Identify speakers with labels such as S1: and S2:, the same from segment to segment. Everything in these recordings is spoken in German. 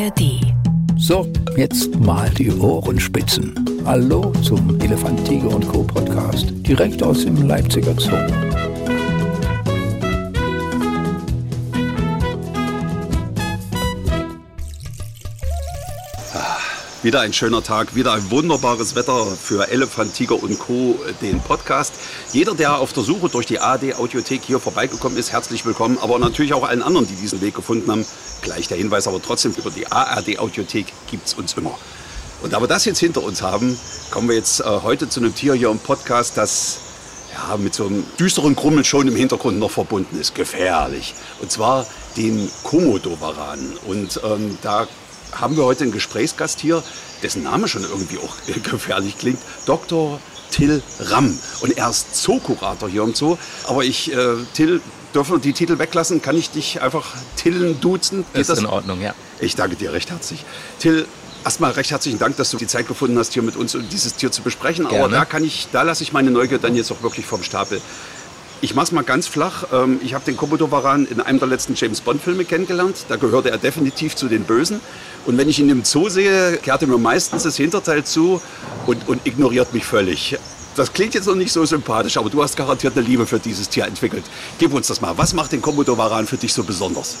S1: ARD.
S2: So, jetzt mal die Ohrenspitzen. Hallo zum Elefant, Tiger und Co. Podcast, direkt aus dem Leipziger Zoo.
S3: Wieder ein schöner Tag, wieder ein wunderbares Wetter für Elefant, Tiger und Co., den Podcast. Jeder, der auf der Suche durch die ARD Audiothek hier vorbeigekommen ist, herzlich willkommen. Aber natürlich auch allen anderen, die diesen Weg gefunden haben. Gleich der Hinweis, aber trotzdem über die ARD Audiothek gibt es uns immer. Und da wir das jetzt hinter uns haben, kommen wir jetzt äh, heute zu einem Tier hier im Podcast, das ja, mit so einem düsteren Grummeln schon im Hintergrund noch verbunden ist. Gefährlich. Und zwar den Komodowaran. Und ähm, da haben wir heute einen Gesprächsgast hier, dessen Name schon irgendwie auch gefährlich klingt. Dr. Till Ramm. Und er ist Zookurator hier im Zoo. Aber ich, äh, Till, dürfen wir die Titel weglassen? Kann ich dich einfach Tillen duzen? Geht
S4: ist in Ordnung, ja.
S3: Ich danke dir recht herzlich. Till, erstmal recht herzlichen Dank, dass du die Zeit gefunden hast, hier mit uns dieses Tier zu besprechen. Aber
S4: Gerne.
S3: da kann ich, da lasse ich meine Neugier dann jetzt auch wirklich vom Stapel. Ich mach's mal ganz flach. Ähm, Ich habe den Komodowaran in einem der letzten James Bond-Filme kennengelernt. Da gehörte er definitiv zu den Bösen. Und wenn ich ihn im Zoo sehe, kehrt er mir meistens das Hinterteil zu und, und ignoriert mich völlig. Das klingt jetzt noch nicht so sympathisch, aber du hast garantiert eine Liebe für dieses Tier entwickelt. Gib uns das mal. Was macht den Komodowaran für dich so besonders?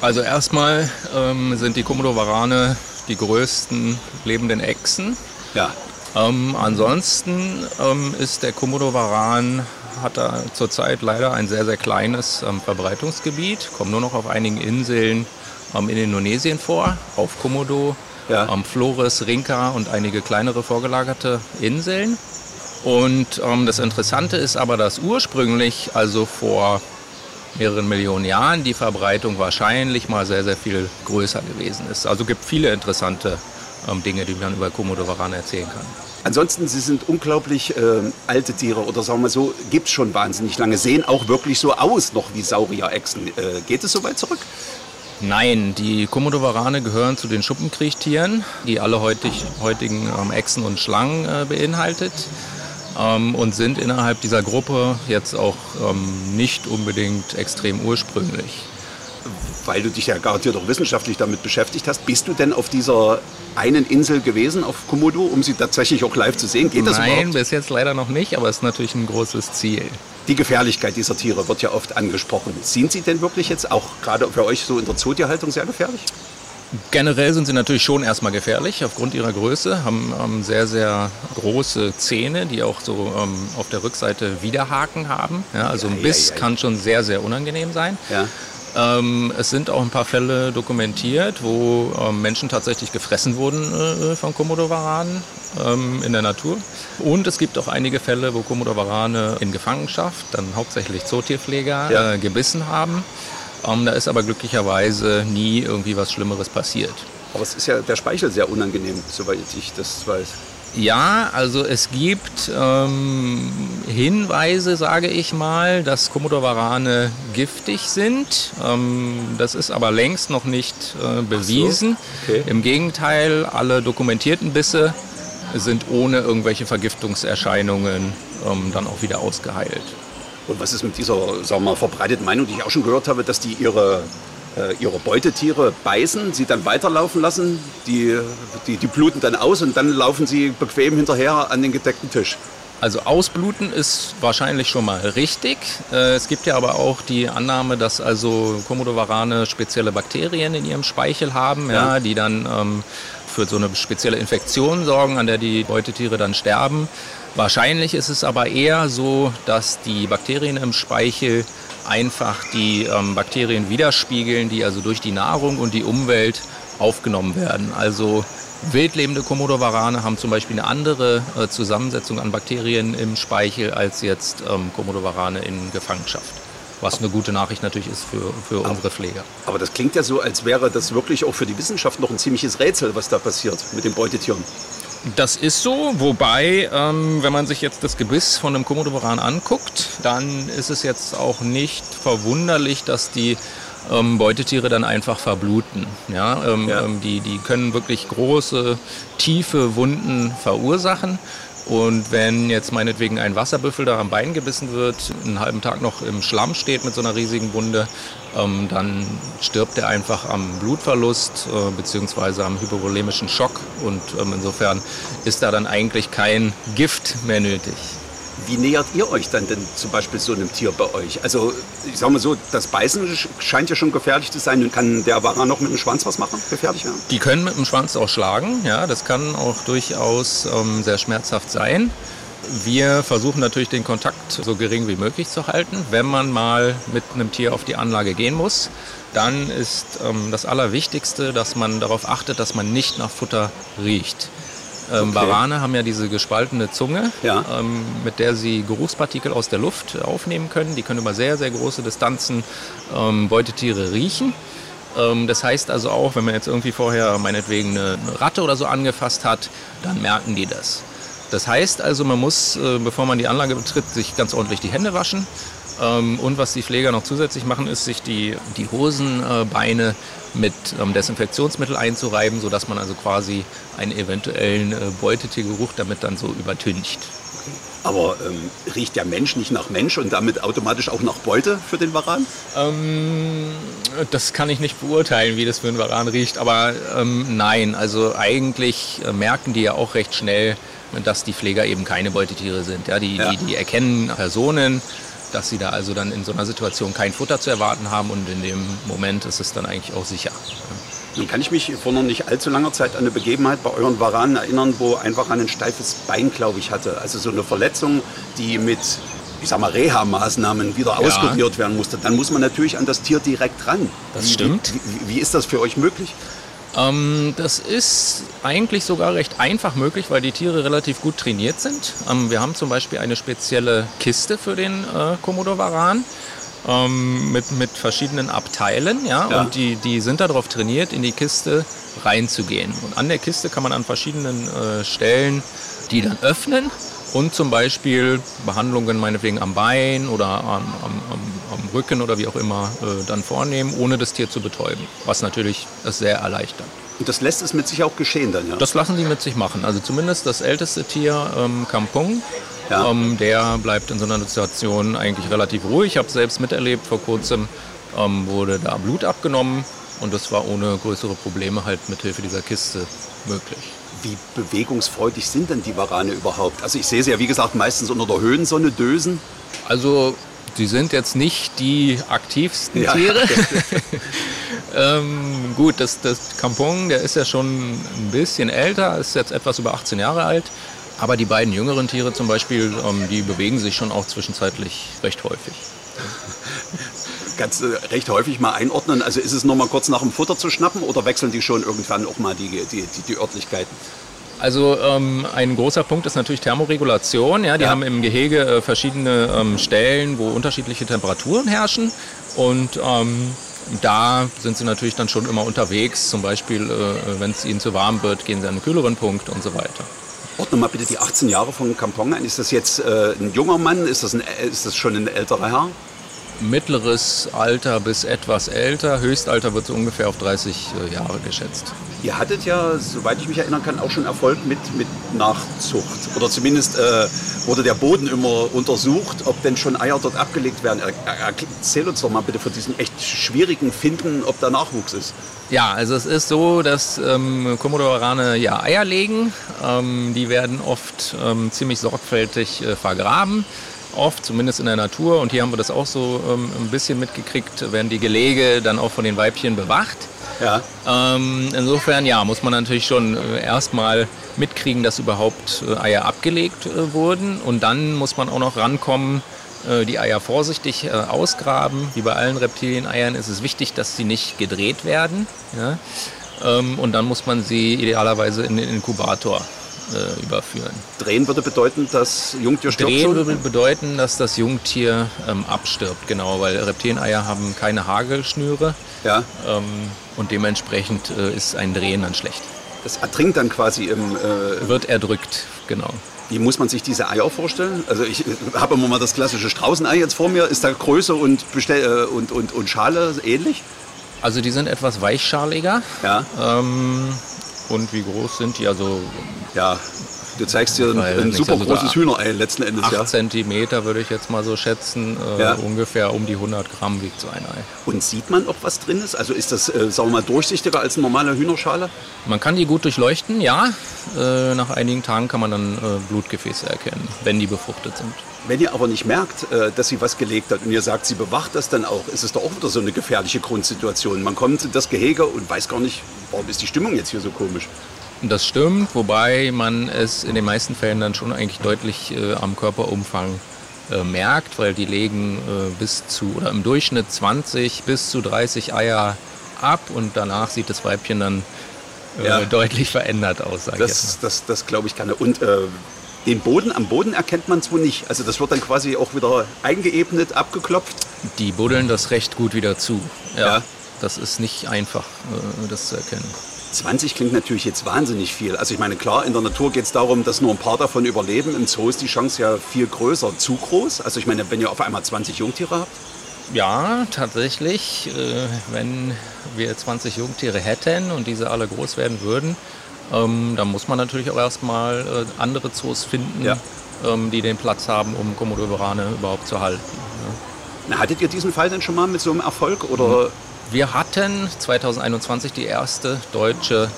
S4: Also erstmal ähm, sind die Komodowarane die größten lebenden Echsen.
S3: Ja,
S4: Ähm, ansonsten ähm, ist der Komodowaran hat er zurzeit leider ein sehr, sehr kleines ähm, Verbreitungsgebiet, kommt nur noch auf einigen Inseln ähm, in Indonesien vor, auf Komodo,
S3: Ja.
S4: ähm, Flores, Rinca und einige kleinere vorgelagerte Inseln. Und ähm, das Interessante ist aber, dass ursprünglich, also vor mehreren Millionen Jahren, die Verbreitung wahrscheinlich mal sehr, sehr viel größer gewesen ist. Also gibt viele interessante ähm, Dinge, die man über Komodowarane erzählen kann.
S3: Ansonsten, sie sind unglaublich ähm, alte Tiere oder sagen wir so, gibt es schon wahnsinnig lange. Sehen auch wirklich so aus noch wie Saurierechsen. Äh, geht es so weit zurück?
S4: Nein, die Komodowarane gehören zu den Schuppenkriechtieren, die alle heutig, heutigen ähm, Echsen und Schlangen äh, beinhaltet ähm, und sind innerhalb dieser Gruppe jetzt auch ähm, nicht unbedingt extrem ursprünglich.
S3: Weil du dich ja garantiert auch wissenschaftlich damit beschäftigt hast. Bist du denn auf dieser einen Insel gewesen, auf Komodo, um sie tatsächlich auch live zu sehen? Geht das
S4: Nein,
S3: überhaupt?
S4: bis jetzt leider noch nicht, aber es ist natürlich ein großes Ziel.
S3: Die Gefährlichkeit dieser Tiere wird ja oft angesprochen. Sind sie denn wirklich jetzt auch gerade für euch so in der Zootierhaltung sehr gefährlich?
S4: Generell sind sie natürlich schon erstmal gefährlich aufgrund ihrer Größe, haben ähm, sehr, sehr große Zähne, die auch so ähm, auf der Rückseite Widerhaken haben. Ja, also ein Biss
S3: ja, ja.
S4: kann schon sehr, sehr unangenehm sein. Ähm, es sind auch ein paar Fälle dokumentiert, wo ähm, Menschen tatsächlich gefressen wurden äh, von Komodowaranen ähm, in der Natur. Und es gibt auch einige Fälle, wo Komodowarane in Gefangenschaft, dann hauptsächlich Zootierpfleger,
S3: Ja.
S4: äh, gebissen haben. Ähm, da ist aber glücklicherweise nie irgendwie was Schlimmeres passiert.
S3: Aber es ist ja der Speichel sehr unangenehm, soweit ich das weiß.
S4: Ja, also es gibt ähm, Hinweise, sage ich mal, dass Komodowarane giftig sind. Ähm, das ist aber längst noch nicht äh, bewiesen.
S3: okay.
S4: Im Gegenteil, alle dokumentierten Bisse sind ohne irgendwelche Vergiftungserscheinungen ähm, dann auch wieder ausgeheilt.
S3: Und was ist mit dieser sagen wir mal, verbreiteten Meinung, die ich auch schon gehört habe, dass die ihre, ihre Beutetiere beißen, sie dann weiterlaufen lassen, die, die, die bluten dann aus und dann laufen sie bequem hinterher an den gedeckten Tisch.
S4: Also ausbluten ist wahrscheinlich schon mal richtig. Äh, Es gibt ja aber auch die Annahme, dass also Komodowarane spezielle Bakterien in ihrem Speichel haben, ja.
S3: Ja.
S4: die dann ähm, für so eine spezielle Infektion sorgen, an der die Beutetiere dann sterben. Wahrscheinlich ist es aber eher so, dass die Bakterien im Speichel einfach die ähm, Bakterien widerspiegeln, die also durch die Nahrung und die Umwelt aufgenommen werden. Also wildlebende Komodowarane haben zum Beispiel eine andere äh, Zusammensetzung an Bakterien im Speichel als jetzt ähm, Komodowarane in Gefangenschaft. Was eine gute Nachricht natürlich ist für, für unsere Pfleger.
S3: Aber das klingt ja so, als wäre das wirklich auch für die Wissenschaft noch ein ziemliches Rätsel, was da passiert mit den Beutetieren.
S4: Das ist so, wobei, ähm, wenn man sich jetzt das Gebiss von einem Komodowaran anguckt, dann ist es jetzt auch nicht verwunderlich, dass die ähm, Beutetiere dann einfach verbluten. Ja, ähm,
S3: Ja.
S4: Ähm, die, die können wirklich große, tiefe Wunden verursachen. Und wenn jetzt meinetwegen ein Wasserbüffel da am Bein gebissen wird, einen halben Tag noch im Schlamm steht mit so einer riesigen Wunde, ähm, dann stirbt er einfach am Blutverlust äh, bzw. am hypovolemischen Schock. Und ähm, insofern ist da dann eigentlich kein Gift mehr nötig.
S3: Wie nähert ihr euch dann denn zum Beispiel so einem Tier bei euch? Also ich sage mal so, das Beißen scheint ja schon gefährlich zu sein. Kann der Wara noch mit dem Schwanz was machen? Gefährlich werden?
S4: Die können mit dem Schwanz auch schlagen. Ja, das kann auch durchaus ähm, sehr schmerzhaft sein. Wir versuchen natürlich den Kontakt so gering wie möglich zu halten. Wenn man mal mit einem Tier auf die Anlage gehen muss, dann ist ähm, das Allerwichtigste, dass man darauf achtet, dass man nicht nach Futter riecht. Ähm, okay. Warane haben ja diese gespaltene Zunge, ja. ähm, mit der sie Geruchspartikel aus der Luft aufnehmen können. Die können über sehr, sehr große Distanzen ähm, Beutetiere riechen. Ähm, das heißt also auch, wenn man jetzt irgendwie vorher meinetwegen eine, eine Ratte oder so angefasst hat, dann merken die das. Das heißt also, man muss, äh, bevor man die Anlage betritt, sich ganz ordentlich die Hände waschen. Ähm, und was die Pfleger noch zusätzlich machen, ist, sich die, die Hosenbeine mit ähm, Desinfektionsmittel einzureiben, sodass man also quasi einen eventuellen äh, Beutetiergeruch damit dann so übertüncht.
S3: Aber ähm, riecht der Mensch nicht nach Mensch und damit automatisch auch nach Beute für den Varan?
S4: Ähm, das kann ich nicht beurteilen, wie das für einen Varan riecht. Aber ähm, nein, also eigentlich äh, merken die ja auch recht schnell, dass die Pfleger eben keine Beutetiere sind. Ja, die, ja. die, die erkennen Personen dass sie da also dann in so einer Situation kein Futter zu erwarten haben und in dem Moment ist es dann eigentlich auch sicher.
S3: Nun kann ich mich vor noch nicht allzu langer Zeit an eine Begebenheit bei euren Varanen erinnern, wo einfach ein steifes Bein, glaube ich, hatte. Also so eine Verletzung, die mit ich sag mal, Reha-Maßnahmen wieder ja. auskuriert werden musste, dann muss man natürlich an das Tier direkt ran.
S4: Das stimmt.
S3: Wie, wie, wie ist das für euch möglich?
S4: Ähm, das ist eigentlich sogar recht einfach möglich, weil die Tiere relativ gut trainiert sind. Ähm, wir haben zum Beispiel eine spezielle Kiste für den äh, Komodo Varan ähm, mit, mit verschiedenen Abteilen. Ja? ja. Und die, die sind darauf trainiert, in die Kiste reinzugehen. Und an der Kiste kann man an verschiedenen äh, Stellen die dann öffnen und zum Beispiel Behandlungen meinetwegen am Bein oder am, am, am, Rücken oder wie auch immer äh, dann vornehmen, ohne das Tier zu betäuben, was natürlich es sehr erleichtert.
S3: Und das lässt es mit sich auch geschehen dann, ja?
S4: Das lassen sie mit sich machen. Also zumindest das älteste Tier, ähm, Kampung, ja. ähm, der bleibt in so einer Situation eigentlich relativ ruhig. Ich habe es selbst miterlebt, vor kurzem ähm, wurde da Blut abgenommen und das war ohne größere Probleme halt mit Hilfe dieser Kiste möglich
S3: wie bewegungsfreudig sind denn die Warane überhaupt? Also ich sehe sie ja, wie gesagt, meistens unter der Höhensonne dösen.
S4: Also sie sind jetzt nicht die aktivsten ja. Tiere. ähm, gut, das, das Kampong, der ist ja schon ein bisschen älter, ist jetzt etwas über 18 Jahre alt. Aber die beiden jüngeren Tiere zum Beispiel, ähm, die bewegen sich schon auch zwischenzeitlich recht häufig.
S3: Kannst du recht häufig mal einordnen? Also ist es noch mal kurz nach dem Futter zu schnappen oder wechseln die schon irgendwann auch mal die, die, die, die Örtlichkeiten?
S4: Also ähm, ein großer Punkt ist natürlich Thermoregulation. Ja, die ja. haben im Gehege äh, verschiedene ähm, Stellen, wo unterschiedliche Temperaturen herrschen. Und ähm, da sind sie natürlich dann schon immer unterwegs. Zum Beispiel, äh, wenn es ihnen zu warm wird, gehen sie an einen kühleren Punkt und so weiter.
S3: Ordne mal bitte die 18 Jahre von Kampong ein. Ist das jetzt äh, ein junger Mann? Ist das, ein, ist das schon ein älterer Herr?
S4: Mittleres Alter bis etwas älter. Höchstalter wird so ungefähr auf 30 äh, Jahre geschätzt.
S3: Ihr hattet ja, soweit ich mich erinnern kann, auch schon Erfolg mit, mit Nachzucht. Oder zumindest äh, wurde der Boden immer untersucht, ob denn schon Eier dort abgelegt werden. Erzähl uns doch mal bitte von diesem echt schwierigen Finden, ob da Nachwuchs ist.
S4: Ja, also es ist so, dass ähm, Komodowarane ja Eier legen. Ähm, die werden oft ähm, ziemlich sorgfältig äh, vergraben oft, zumindest in der Natur. Und hier haben wir das auch so ähm, ein bisschen mitgekriegt, werden die Gelege dann auch von den Weibchen bewacht. Ja. Ähm, insofern, ja, muss man natürlich schon äh, erstmal mitkriegen, dass überhaupt äh, Eier abgelegt äh, wurden. Und dann muss man auch noch rankommen, äh, die Eier vorsichtig äh, ausgraben. Wie bei allen Reptilieneiern ist es wichtig, dass sie nicht gedreht werden. Ja? Ähm, und dann muss man sie idealerweise in den Inkubator äh, überführen.
S3: Drehen würde bedeuten, dass Jungtier
S4: stirbt? Drehen würde bedeuten, dass das Jungtier ähm, abstirbt, genau, weil Reptilieneier haben keine Hagelschnüre. Ja. Ähm, und dementsprechend äh, ist ein Drehen dann schlecht.
S3: Das ertrinkt dann quasi im.
S4: Äh wird erdrückt, genau.
S3: Wie muss man sich diese Eier vorstellen? Also ich habe immer mal das klassische Straußenei jetzt vor mir. Ist da Größe und, Bestell äh, und, und, und Schale ähnlich?
S4: Also die sind etwas weichschaliger. Ja. Ähm, und wie groß sind die? Also ja,
S3: Du zeigst dir ein, ein super also großes Hühnerei letzten Endes.
S4: 8 ja. Zentimeter würde ich jetzt mal so schätzen. Äh, ja. Ungefähr um die 100 Gramm wiegt so ein Ei.
S3: Und sieht man, ob was drin ist? Also ist das, äh, sagen wir mal, durchsichtiger als eine normale Hühnerschale?
S4: Man kann die gut durchleuchten, ja. Äh, nach einigen Tagen kann man dann äh, Blutgefäße erkennen, wenn die befruchtet sind.
S3: Wenn ihr aber nicht merkt, äh, dass sie was gelegt hat und ihr sagt, sie bewacht das dann auch, ist es doch auch wieder so eine gefährliche Grundsituation. Man kommt in das Gehege und weiß gar nicht, warum ist die Stimmung jetzt hier so komisch.
S4: Das stimmt, wobei man es in den meisten Fällen dann schon eigentlich deutlich äh, am Körperumfang äh, merkt, weil die legen äh, bis zu oder im Durchschnitt 20 bis zu 30 Eier ab und danach sieht das Weibchen dann äh, ja. deutlich verändert aus.
S3: Das, das, das, das glaube ich gerne. Und äh, den Boden am Boden erkennt man es wohl nicht. Also das wird dann quasi auch wieder eingeebnet, abgeklopft.
S4: Die buddeln das recht gut wieder zu. Ja. ja. Das ist nicht einfach, äh, das zu erkennen.
S3: 20 klingt natürlich jetzt wahnsinnig viel. Also ich meine, klar, in der Natur geht es darum, dass nur ein paar davon überleben. Im Zoo ist die Chance ja viel größer. Zu groß? Also ich meine, wenn ihr auf einmal 20 Jungtiere habt?
S4: Ja, tatsächlich. Äh, wenn wir 20 Jungtiere hätten und diese alle groß werden würden, ähm, dann muss man natürlich auch erstmal äh, andere Zoos finden, ja. ähm, die den Platz haben, um Komodowarane überhaupt zu halten.
S3: Na, hattet ihr diesen Fall denn schon mal mit so einem Erfolg? Oder?
S4: Wir hatten 2021 die erste deutsche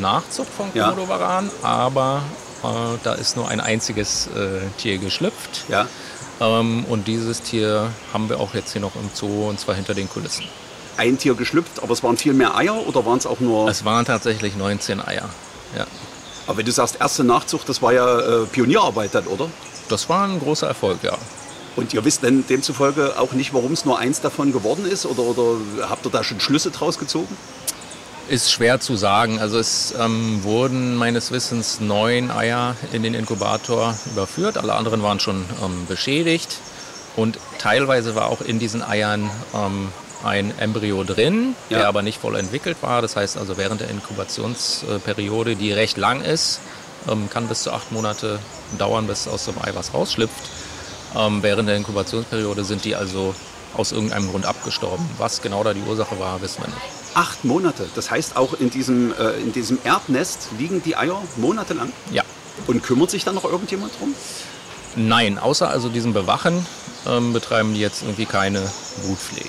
S4: Nachzucht von Komodowaran, ja. aber äh, da ist nur ein einziges äh, Tier geschlüpft. Ja. Ähm, und dieses Tier haben wir auch jetzt hier noch im Zoo und zwar hinter den Kulissen.
S3: Ein Tier geschlüpft, aber es waren viel mehr Eier oder waren es auch nur.
S4: Es waren tatsächlich 19 Eier. Ja.
S3: Aber wenn du sagst, erste Nachzucht, das war ja äh, Pionierarbeit dann, oder?
S4: Das war ein großer Erfolg, ja.
S3: Und ihr wisst denn demzufolge auch nicht, warum es nur eins davon geworden ist? Oder, oder habt ihr da schon Schlüsse draus gezogen?
S4: Ist schwer zu sagen. Also es ähm, wurden meines Wissens neun Eier in den Inkubator überführt. Alle anderen waren schon ähm, beschädigt. Und teilweise war auch in diesen Eiern ähm, ein Embryo drin, ja. der aber nicht voll entwickelt war. Das heißt also während der Inkubationsperiode, die recht lang ist, ähm, kann bis zu acht Monate dauern, bis aus dem Ei was rausschlüpft. Ähm, während der Inkubationsperiode sind die also aus irgendeinem Grund abgestorben. Was genau da die Ursache war, wissen wir nicht.
S3: Acht Monate. Das heißt, auch in diesem, äh, in diesem Erdnest liegen die Eier monatelang?
S4: Ja.
S3: Und kümmert sich dann noch irgendjemand drum?
S4: Nein, außer also diesem Bewachen ähm, betreiben die jetzt irgendwie keine Brutpflege.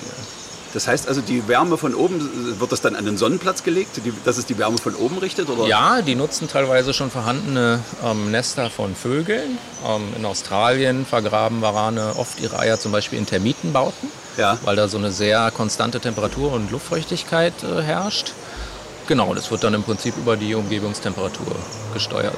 S3: Das heißt also, die Wärme von oben, wird das dann an den Sonnenplatz gelegt, die, dass es die Wärme von oben richtet? Oder?
S4: Ja, die nutzen teilweise schon vorhandene ähm, Nester von Vögeln. Ähm, in Australien vergraben Warane oft ihre Eier zum Beispiel in Termitenbauten, ja. weil da so eine sehr konstante Temperatur und Luftfeuchtigkeit äh, herrscht. Genau, das wird dann im Prinzip über die Umgebungstemperatur gesteuert.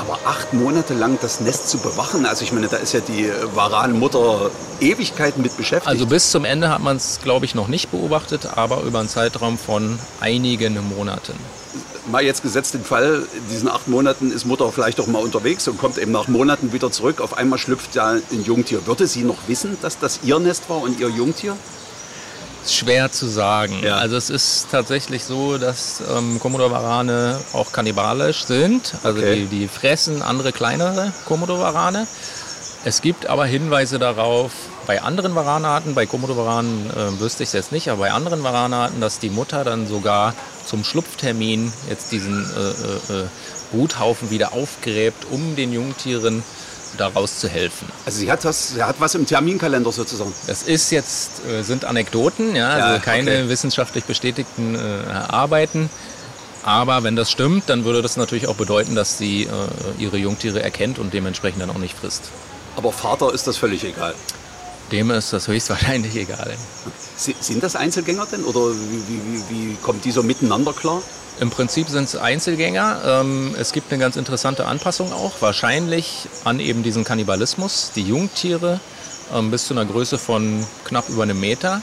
S3: Aber acht Monate lang das Nest zu bewachen, also ich meine, da ist ja die Waranmutter Ewigkeiten mit beschäftigt.
S4: Also bis zum Ende hat man es, glaube ich, noch nicht beobachtet, aber über einen Zeitraum von einigen Monaten.
S3: Mal jetzt gesetzt den Fall, in diesen acht Monaten ist Mutter vielleicht auch mal unterwegs und kommt eben nach Monaten wieder zurück. Auf einmal schlüpft ja ein Jungtier. Würde sie noch wissen, dass das ihr Nest war und ihr Jungtier?
S4: Schwer zu sagen. Ja. Also es ist tatsächlich so, dass ähm, Komodowarane auch kannibalisch sind. Also okay. die, die fressen andere kleinere Komodowarane. Es gibt aber Hinweise darauf, bei anderen Varanarten, bei Komodowaranen äh, wüsste ich es jetzt nicht, aber bei anderen Varanarten, dass die Mutter dann sogar zum Schlupftermin jetzt diesen äh, äh, äh Bruthaufen wieder aufgräbt, um den Jungtieren daraus zu helfen.
S3: Also sie hat was, sie hat was im Terminkalender sozusagen.
S4: Das ist jetzt, äh, sind Anekdoten, ja, also ja keine okay. wissenschaftlich bestätigten äh, Arbeiten. Aber wenn das stimmt, dann würde das natürlich auch bedeuten, dass sie äh, ihre Jungtiere erkennt und dementsprechend dann auch nicht frisst.
S3: Aber Vater ist das völlig egal.
S4: Dem ist das höchstwahrscheinlich egal.
S3: Sind das Einzelgänger denn oder wie, wie, wie kommt die so miteinander klar?
S4: Im Prinzip sind es Einzelgänger. Ähm, es gibt eine ganz interessante Anpassung auch, wahrscheinlich an eben diesen Kannibalismus. Die Jungtiere ähm, bis zu einer Größe von knapp über einem Meter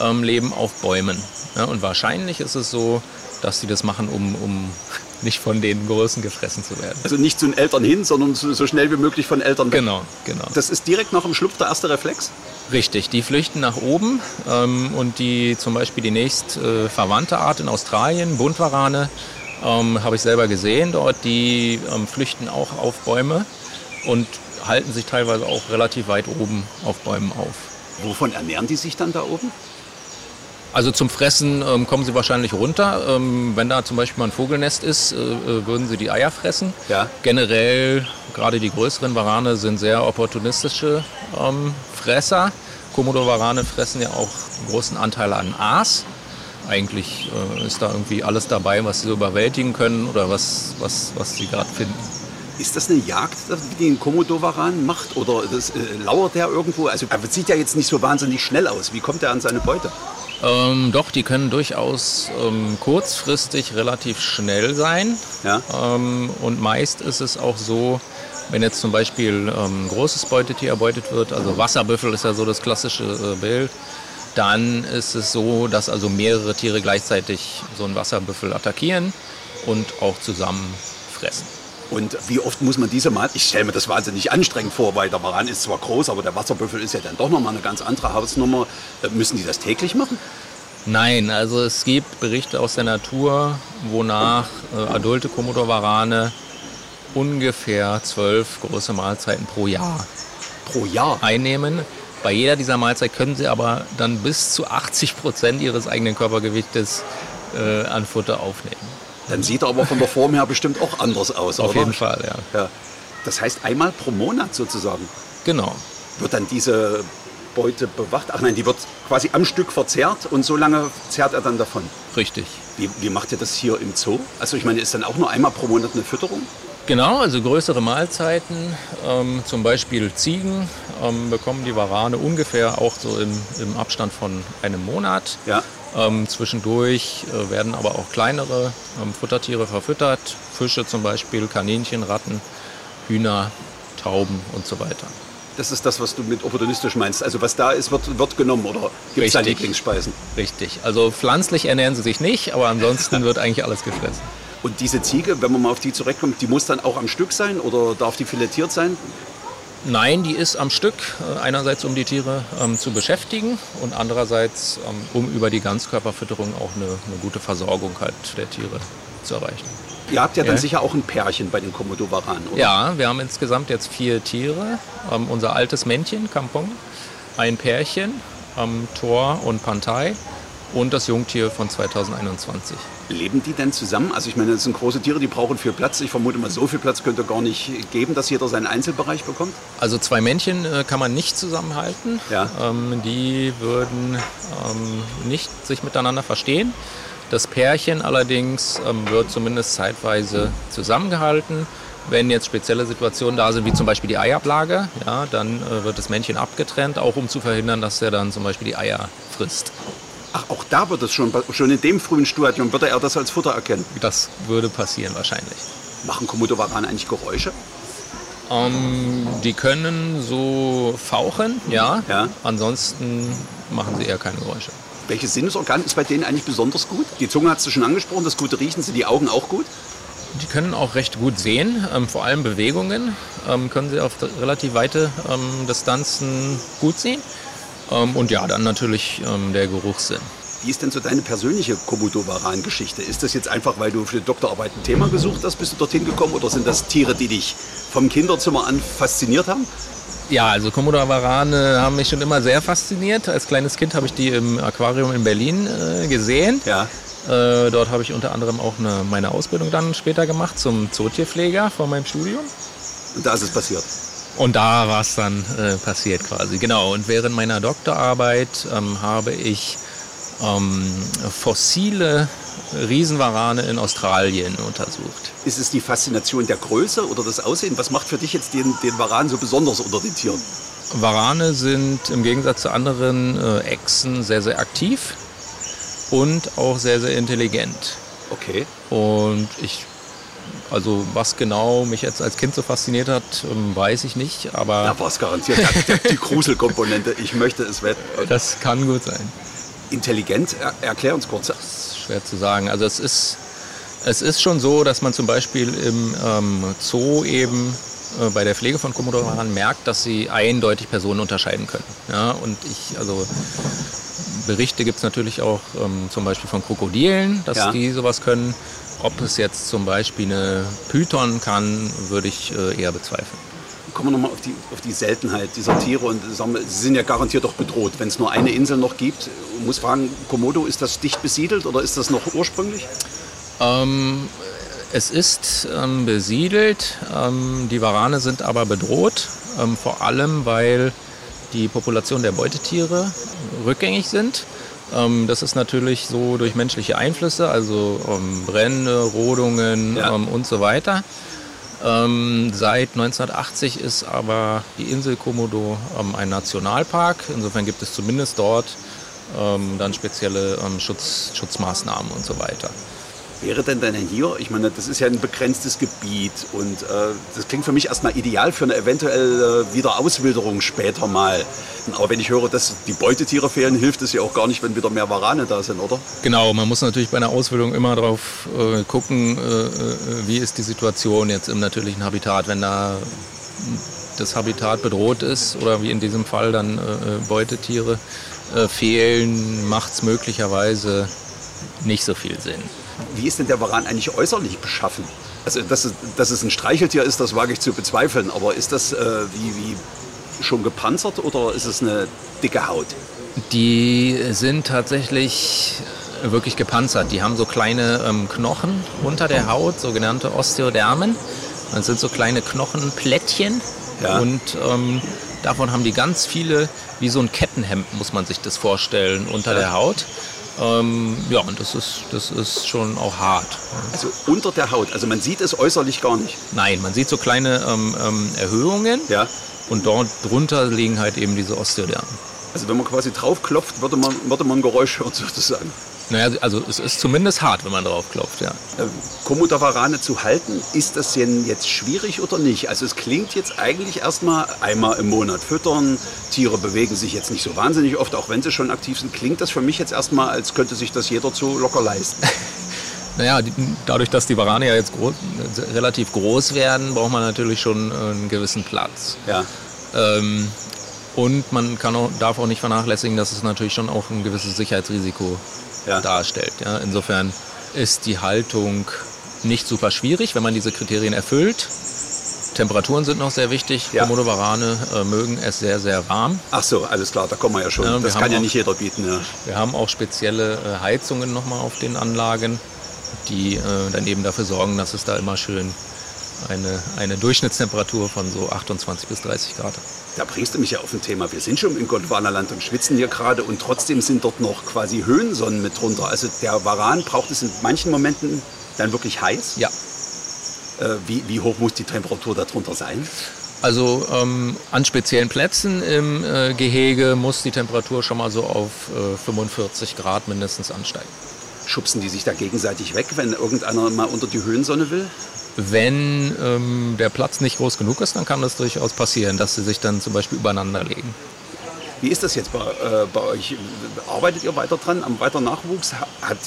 S4: ähm, leben auf Bäumen. und wahrscheinlich ist es so, dass sie das machen, um, um nicht von den Großen gefressen zu werden.
S3: Also nicht zu den Eltern hin, sondern so schnell wie möglich von Eltern weg.
S4: Genau, genau.
S3: Das ist direkt nach dem Schlupf der erste Reflex?
S4: Richtig, die flüchten nach oben ähm, und die zum Beispiel die nächst äh, verwandte Art in Australien, Buntwarane, ähm, habe ich selber gesehen dort, die ähm, flüchten auch auf Bäume und halten sich teilweise auch relativ weit oben auf Bäumen auf.
S3: Wovon ernähren die sich dann da oben?
S4: Also zum Fressen ähm, kommen sie wahrscheinlich runter. Ähm, wenn da zum Beispiel mal ein Vogelnest ist, äh, äh, würden sie die Eier fressen.
S3: Ja.
S4: Generell, gerade die größeren Warane sind sehr opportunistische ähm, Fresser. Komodo-Warane fressen ja auch einen großen Anteil an Aas. Eigentlich äh, ist da irgendwie alles dabei, was sie so überwältigen können oder was, was, was sie gerade finden.
S3: Ist das eine Jagd, die ein Komodowaran macht? Oder das, äh, lauert der irgendwo? Also er sieht ja jetzt nicht so wahnsinnig schnell aus. Wie kommt er an seine Beute?
S4: Ähm, doch, die können durchaus ähm, kurzfristig relativ schnell sein.
S3: Ja.
S4: Ähm, und meist ist es auch so, wenn jetzt zum Beispiel ähm, ein großes Beutetier erbeutet wird, also Wasserbüffel ist ja so das klassische äh, Bild, dann ist es so, dass also mehrere Tiere gleichzeitig so einen Wasserbüffel attackieren und auch zusammen fressen.
S3: Und wie oft muss man diese mal, ich stelle mir das wahnsinnig anstrengend vor, weil der Waran ist zwar groß, aber der Wasserbüffel ist ja dann doch nochmal eine ganz andere Hausnummer. Äh, Müssen die das täglich machen?
S4: Nein, also es gibt Berichte aus der Natur, wonach äh, adulte Komodowarane ungefähr zwölf große Mahlzeiten pro Jahr
S3: Pro Jahr?
S4: einnehmen. Bei jeder dieser Mahlzeit können sie aber dann bis zu 80 Prozent ihres eigenen Körpergewichtes äh, an Futter aufnehmen.
S3: Dann sieht er aber von der Form her bestimmt auch anders aus,
S4: Auf
S3: oder?
S4: jeden Fall, ja.
S3: Ja. Das heißt einmal pro Monat sozusagen
S4: Genau.
S3: wird dann diese Beute bewacht. Ach nein, die wird quasi am Stück verzehrt und so lange zehrt er dann davon.
S4: Richtig.
S3: Wie, wie macht ihr das hier im Zoo? Also ich meine, ist dann auch nur einmal pro Monat eine Fütterung?
S4: Genau, also größere Mahlzeiten, ähm, zum Beispiel Ziegen, ähm, bekommen die Warane ungefähr auch so im, im Abstand von einem Monat.
S3: Ja.
S4: Ähm, zwischendurch äh, werden aber auch kleinere ähm, Futtertiere verfüttert, Fische zum Beispiel, Kaninchen, Ratten, Hühner, Tauben und so weiter.
S3: Das ist das, was du mit opportunistisch meinst. Also was da ist, wird, wird genommen oder gibt es da
S4: Richtig.
S3: Lieblingsspeisen?
S4: Richtig. Also pflanzlich ernähren sie sich nicht, aber ansonsten wird eigentlich alles gefressen.
S3: Und diese Ziege, wenn man mal auf die zurückkommt, die muss dann auch am Stück sein oder darf die filetiert sein?
S4: Nein, die ist am Stück, äh, einerseits um die Tiere ähm, zu beschäftigen und andererseits ähm, um über die Ganzkörperfütterung auch eine, eine gute Versorgung halt der Tiere zu erreichen.
S3: Ihr habt ja dann
S4: Ja.
S3: sicher auch ein Pärchen bei den Komodo-Waranen, oder?
S4: Ja, wir haben insgesamt jetzt vier Tiere. Ähm, unser altes Männchen, Kampong, ein Pärchen, ähm, Thor und Pantai und das Jungtier von 2021.
S3: Leben die denn zusammen? Also ich meine, das sind große Tiere, die brauchen viel Platz. Ich vermute mal, so viel Platz könnte gar nicht geben, dass jeder seinen Einzelbereich bekommt.
S4: Also zwei Männchen äh, kann man nicht zusammenhalten.
S3: Ja.
S4: Ähm, die würden ähm, nicht sich miteinander verstehen. Das Pärchen allerdings ähm, wird zumindest zeitweise zusammengehalten. Wenn jetzt spezielle Situationen da sind, wie zum Beispiel die Eiablage, ja, dann äh, wird das Männchen abgetrennt, auch um zu verhindern, dass er dann zum Beispiel die Eier frisst.
S3: Ach, auch da wird es schon, schon in dem frühen Stadium, würde er das als Futter erkennen.
S4: Das würde passieren wahrscheinlich.
S3: Machen Komodo-Waranen eigentlich Geräusche?
S4: Ähm, die können so fauchen, ja.
S3: Ja.
S4: Ansonsten machen sie eher keine Geräusche.
S3: Welches Sinnesorgan ist bei denen eigentlich besonders gut? Die Zunge hast du schon angesprochen, das gute Riechen, sind die Augen auch gut?
S4: Die können auch recht gut sehen, ähm, vor allem Bewegungen ähm, können sie auf relativ weite ähm, Distanzen gut sehen. Ähm, und ja, dann natürlich ähm, der Geruchssinn.
S3: Wie ist denn so deine persönliche Komodo-Varan-Geschichte? Ist das jetzt einfach, weil du für die Doktorarbeit ein Thema gesucht hast, bist du dorthin gekommen? Oder sind das Tiere, die dich vom Kinderzimmer an fasziniert haben?
S4: Ja, also Komodo-Warane haben mich schon immer sehr fasziniert. Als kleines Kind habe ich die im Aquarium in Berlin äh, gesehen.
S3: Ja.
S4: Äh, dort habe ich unter anderem auch eine, meine Ausbildung dann später gemacht zum Zootierpfleger vor meinem Studium.
S3: Und da ist es passiert.
S4: Und da war es dann äh, passiert quasi, genau. Und während meiner Doktorarbeit ähm, habe ich ähm, fossile Riesenwarane in Australien untersucht.
S3: Ist es die Faszination der Größe oder das Aussehen? Was macht für dich jetzt den, den Varan so besonders unter den Tieren?
S4: Warane sind im Gegensatz zu anderen äh, Echsen sehr, sehr aktiv und auch sehr, sehr intelligent.
S3: Okay.
S4: Und ich, also was genau mich jetzt als Kind so fasziniert hat, ähm, weiß ich nicht, aber
S3: Da war es garantiert die Gruselkomponente. Ich möchte es wetten.
S4: das kann gut sein.
S3: Intelligent, er, erklär uns kurz.
S4: ist schwer zu sagen. Also es ist, es ist schon so, dass man zum Beispiel im ähm, Zoo eben äh, bei der Pflege von Komodowaran merkt, dass sie eindeutig Personen unterscheiden können. Ja, und ich, also Berichte gibt es natürlich auch ähm, zum Beispiel von Krokodilen, dass
S3: Ja.
S4: die sowas können. Ob es jetzt zum Beispiel eine Python kann, würde ich äh, eher bezweifeln.
S3: kommen wir nochmal auf die, auf die Seltenheit dieser Tiere und sagen wir, sie sind ja garantiert doch bedroht. Wenn es nur eine Insel noch gibt, ich muss fragen, Komodo, ist das dicht besiedelt oder ist das noch ursprünglich?
S4: Ähm, es ist ähm, besiedelt, ähm, die Warane sind aber bedroht, ähm, vor allem weil die Population der Beutetiere rückgängig sind. Ähm, das ist natürlich so durch menschliche Einflüsse, also ähm, Brände, Rodungen
S3: Ja.
S4: und so weiter. Ähm, seit 1980 ist aber die Insel Komodo ähm, ein Nationalpark. Insofern gibt es zumindest dort ähm, dann spezielle ähm, Schutz, Schutzmaßnahmen und so weiter.
S3: Wäre denn dann hier, ich meine, das ist ja ein begrenztes Gebiet und äh, das klingt für mich erstmal ideal für eine eventuelle Wiederauswilderung später mal. Aber wenn ich höre, dass die Beutetiere fehlen, hilft es ja auch gar nicht, wenn wieder mehr Warane da sind, oder?
S4: Genau, man muss natürlich bei einer Ausbildung immer darauf äh, gucken, äh, äh, wie ist die Situation jetzt im natürlichen Habitat. Wenn da das Habitat bedroht ist oder wie in diesem Fall dann äh, äh, Beutetiere äh, fehlen, macht es möglicherweise nicht so viel Sinn.
S3: Wie ist denn der Varan eigentlich äußerlich beschaffen? Also, dass es, dass es ein Streicheltier ist, das wage ich zu bezweifeln. Aber ist das äh, wie, wie schon gepanzert oder ist es eine dicke Haut?
S4: Die sind tatsächlich wirklich gepanzert. Die haben so kleine ähm, Knochen unter der Haut, sogenannte Osteodermen. Das sind so kleine Knochenplättchen.
S3: Ja.
S4: Und ähm, davon haben die ganz viele, wie so ein Kettenhemd, muss man sich das vorstellen, unter
S3: Ja.
S4: der Haut. Ähm, ja, und das ist, das ist schon auch hart.
S3: Also unter der Haut. Also man sieht es äußerlich gar nicht.
S4: Nein, man sieht so kleine ähm, ähm, Erhöhungen
S3: Ja.
S4: und dort drunter liegen halt eben diese Osteodermen.
S3: Also wenn man quasi drauf klopft, würde man, würde man ein Geräusch hören sozusagen.
S4: Naja, also es ist zumindest hart, wenn man drauf klopft, ja.
S3: Ähm, Komodowarane zu halten, ist das denn jetzt schwierig oder nicht? Also es klingt jetzt eigentlich erstmal einmal im Monat füttern, Tiere bewegen sich jetzt nicht so wahnsinnig oft, auch wenn sie schon aktiv sind, klingt das für mich jetzt erstmal, als könnte sich das jeder zu locker leisten.
S4: Naja, dadurch, dass die Warane ja jetzt groß, relativ groß werden, braucht man natürlich schon äh, einen gewissen Platz.
S3: Ja.
S4: Ähm, und man kann auch, darf auch nicht vernachlässigen, dass es natürlich schon auch ein gewisses Sicherheitsrisiko
S3: Ja.
S4: darstellt. Ja? Insofern ist die Haltung nicht super schwierig, wenn man diese Kriterien erfüllt. Temperaturen sind noch sehr wichtig.
S3: Ja.
S4: Komodo-Warane äh, mögen es sehr, sehr warm.
S3: Ach so, alles klar, da kommen wir ja schon.
S4: Ja, wir
S3: das kann ja
S4: auch-
S3: nicht jeder bieten. Ja.
S4: Wir haben auch spezielle äh, Heizungen nochmal auf den Anlagen, die äh, dann eben dafür sorgen, dass es da immer schön eine, eine Durchschnittstemperatur von so 28 bis 30 Grad.
S3: Da bringst du mich ja auf ein Thema. Wir sind schon im Gondwanaland und schwitzen hier gerade und trotzdem sind dort noch quasi Höhensonnen mit drunter. Also der Varan braucht es in manchen Momenten dann wirklich heiß.
S4: Ja,
S3: Äh, wie, wie hoch muss die Temperatur darunter sein?
S4: also ähm, an speziellen Plätzen im äh, Gehege muss die Temperatur schon mal so auf äh, 45 Grad mindestens ansteigen.
S3: Schubsen die sich da gegenseitig weg, wenn irgendeiner mal unter die Höhensonne will?
S4: Wenn ähm, der Platz nicht groß genug ist, dann kann das durchaus passieren, dass sie sich dann zum Beispiel übereinander legen.
S3: Wie ist das jetzt bei, äh, bei euch? Arbeitet ihr weiter dran am weiter Nachwuchs? Hat,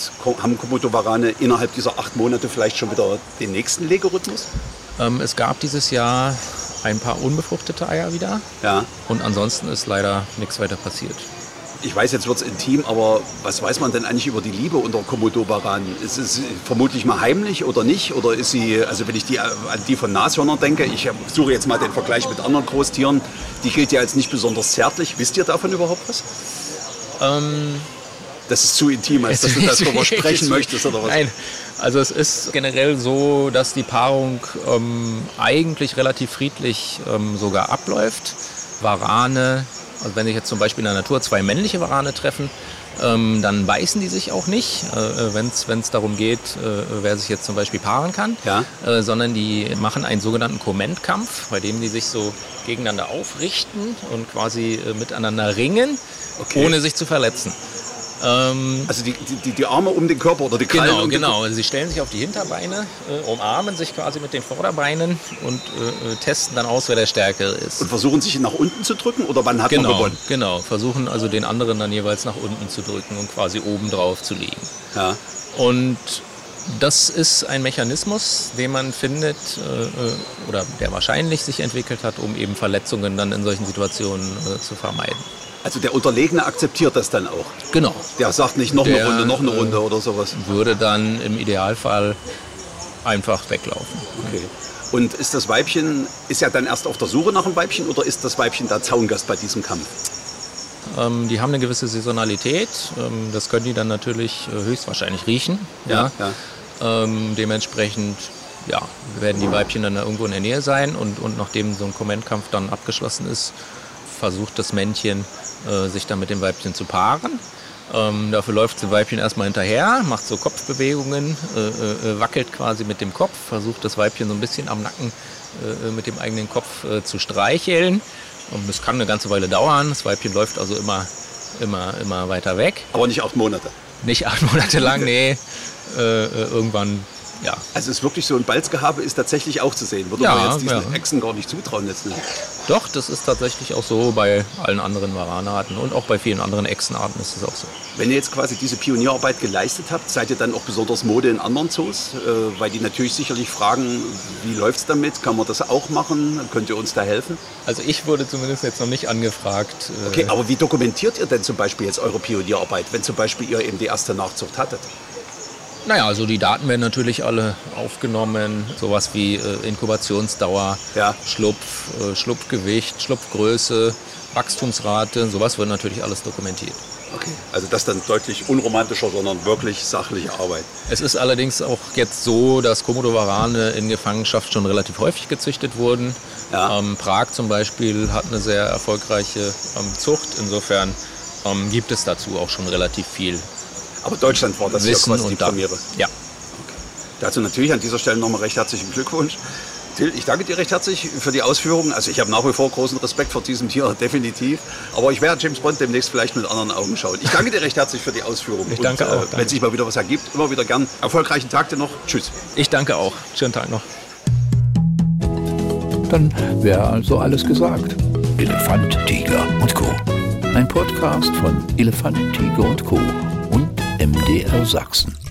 S3: haben Komodo-Warane innerhalb dieser acht Monate vielleicht schon wieder den nächsten Legerhythmus?
S4: Ähm, es gab dieses Jahr ein paar unbefruchtete Eier wieder.
S3: Ja.
S4: Und ansonsten ist leider nichts weiter passiert.
S3: Ich weiß, jetzt wird es intim, aber was weiß man denn eigentlich über die Liebe unter Komodo-Waranen? Ist es vermutlich mal heimlich oder nicht? Oder ist sie, also wenn ich die, an die von Nashörnern denke, ich suche jetzt mal den Vergleich mit anderen Großtieren, die gilt ja als nicht besonders zärtlich. Wisst ihr davon überhaupt was?
S4: Ähm,
S3: Das ist zu intim, als dass du darüber sprechen möchtest oder was?
S4: Nein, also es ist generell so, dass die Paarung ähm, eigentlich relativ friedlich ähm, sogar abläuft. Warane, also wenn sich jetzt zum Beispiel in der Natur zwei männliche Warane treffen, ähm, dann beißen die sich auch nicht, äh, wenn es darum geht, äh, wer sich jetzt zum Beispiel paaren kann,
S3: Ja.
S4: äh, sondern die machen einen sogenannten Kommentkampf, bei dem die sich so gegeneinander aufrichten und quasi äh, miteinander ringen,
S3: Okay.
S4: ohne sich zu verletzen. Ähm,
S3: Also die, die, die Arme um den Körper oder die Krallen
S4: Genau,
S3: um
S4: genau. Sie stellen sich auf die Hinterbeine, äh, umarmen sich quasi mit den Vorderbeinen und äh, äh, testen dann aus, wer der Stärkere ist.
S3: Und versuchen sich nach unten zu drücken oder wann hat man
S4: Genau,
S3: gewonnen?
S4: genau. Versuchen also den anderen dann jeweils nach unten zu drücken und quasi oben drauf zu liegen.
S3: Ja.
S4: Und das ist ein Mechanismus, den man findet äh, äh, oder der wahrscheinlich sich entwickelt hat, um eben Verletzungen dann in solchen Situationen äh, zu vermeiden.
S3: Also der Unterlegene akzeptiert das dann auch.
S4: Genau.
S3: Der sagt nicht noch eine
S4: Der,
S3: Runde, noch eine Runde oder sowas.
S4: Würde dann im Idealfall einfach weglaufen.
S3: Okay. Und ist das Weibchen, ist ja dann erst auf der Suche nach einem Weibchen oder ist das Weibchen da Zaungast bei diesem Kampf?
S4: Ähm, die haben eine gewisse Saisonalität. Ähm, das können die dann natürlich äh, höchstwahrscheinlich riechen. Ja. ja. Ähm, dementsprechend ja, werden die Weibchen dann irgendwo in der Nähe sein und, und nachdem so ein Kommentkampf dann abgeschlossen ist, versucht das Männchen äh, sich dann mit dem Weibchen zu paaren. Ähm, dafür läuft das Weibchen erstmal hinterher, macht so Kopfbewegungen, äh, äh, wackelt quasi mit dem Kopf, versucht das Weibchen so ein bisschen am Nacken äh, mit dem eigenen Kopf äh, zu streicheln. Und das kann eine ganze Weile dauern. Das Weibchen läuft also immer, immer, immer weiter weg.
S3: Aber nicht acht Monate.
S4: Nicht acht Monate lang, nee. Äh, äh, irgendwann ja.
S3: Also ist wirklich so ein Balzgehabe ist tatsächlich auch zu sehen. Würde ja, man jetzt diesen ja. Echsen gar nicht zutrauen letztendlich.
S4: Doch, das ist tatsächlich auch so bei allen anderen Varanarten und auch bei vielen anderen Echsenarten ist es auch so.
S3: Wenn ihr jetzt quasi diese Pionierarbeit geleistet habt, seid ihr dann auch besonders Mode in anderen Zoos? Äh, weil die natürlich sicherlich fragen, wie läuft es damit? Kann man das auch machen? Könnt ihr uns da helfen?
S4: Also ich wurde zumindest jetzt noch nicht angefragt.
S3: Äh okay, aber wie dokumentiert ihr denn zum Beispiel jetzt eure Pionierarbeit, wenn zum Beispiel ihr eben die erste Nachzucht hattet?
S4: Naja, also die Daten werden natürlich alle aufgenommen. Sowas wie äh, Inkubationsdauer, ja. Schlupf, äh, Schlupfgewicht, Schlupfgröße, Wachstumsrate, sowas wird natürlich alles dokumentiert.
S3: Okay, also das dann deutlich unromantischer, sondern wirklich sachliche Arbeit.
S4: Es ist allerdings auch jetzt so, dass Komodowarane in Gefangenschaft schon relativ häufig gezüchtet wurden. Ja. Ähm, Prag zum Beispiel hat eine sehr erfolgreiche ähm, Zucht. Insofern ähm, gibt es dazu auch schon relativ viel
S3: aber Deutschland war das
S4: Wissen
S3: ja quasi
S4: die
S3: Premiere.
S4: Ja.
S3: Okay. Dazu natürlich an dieser Stelle nochmal recht herzlichen Glückwunsch. Till, ich danke dir recht herzlich für die Ausführungen. Also ich habe nach wie vor großen Respekt vor diesem Tier, definitiv. Aber ich werde James Bond demnächst vielleicht mit anderen Augen schauen. Ich danke dir recht herzlich für die Ausführungen.
S4: Ich danke Und, auch.
S3: Danke. Wenn sich mal wieder was ergibt, immer wieder gern. Erfolgreichen Tag dir noch. Tschüss.
S4: Ich danke auch. Schönen Tag noch.
S2: Dann wäre also alles gesagt. Elefant, Tiger und Co. Ein Podcast von Elefant, Tiger und Co. MDR Sachsen.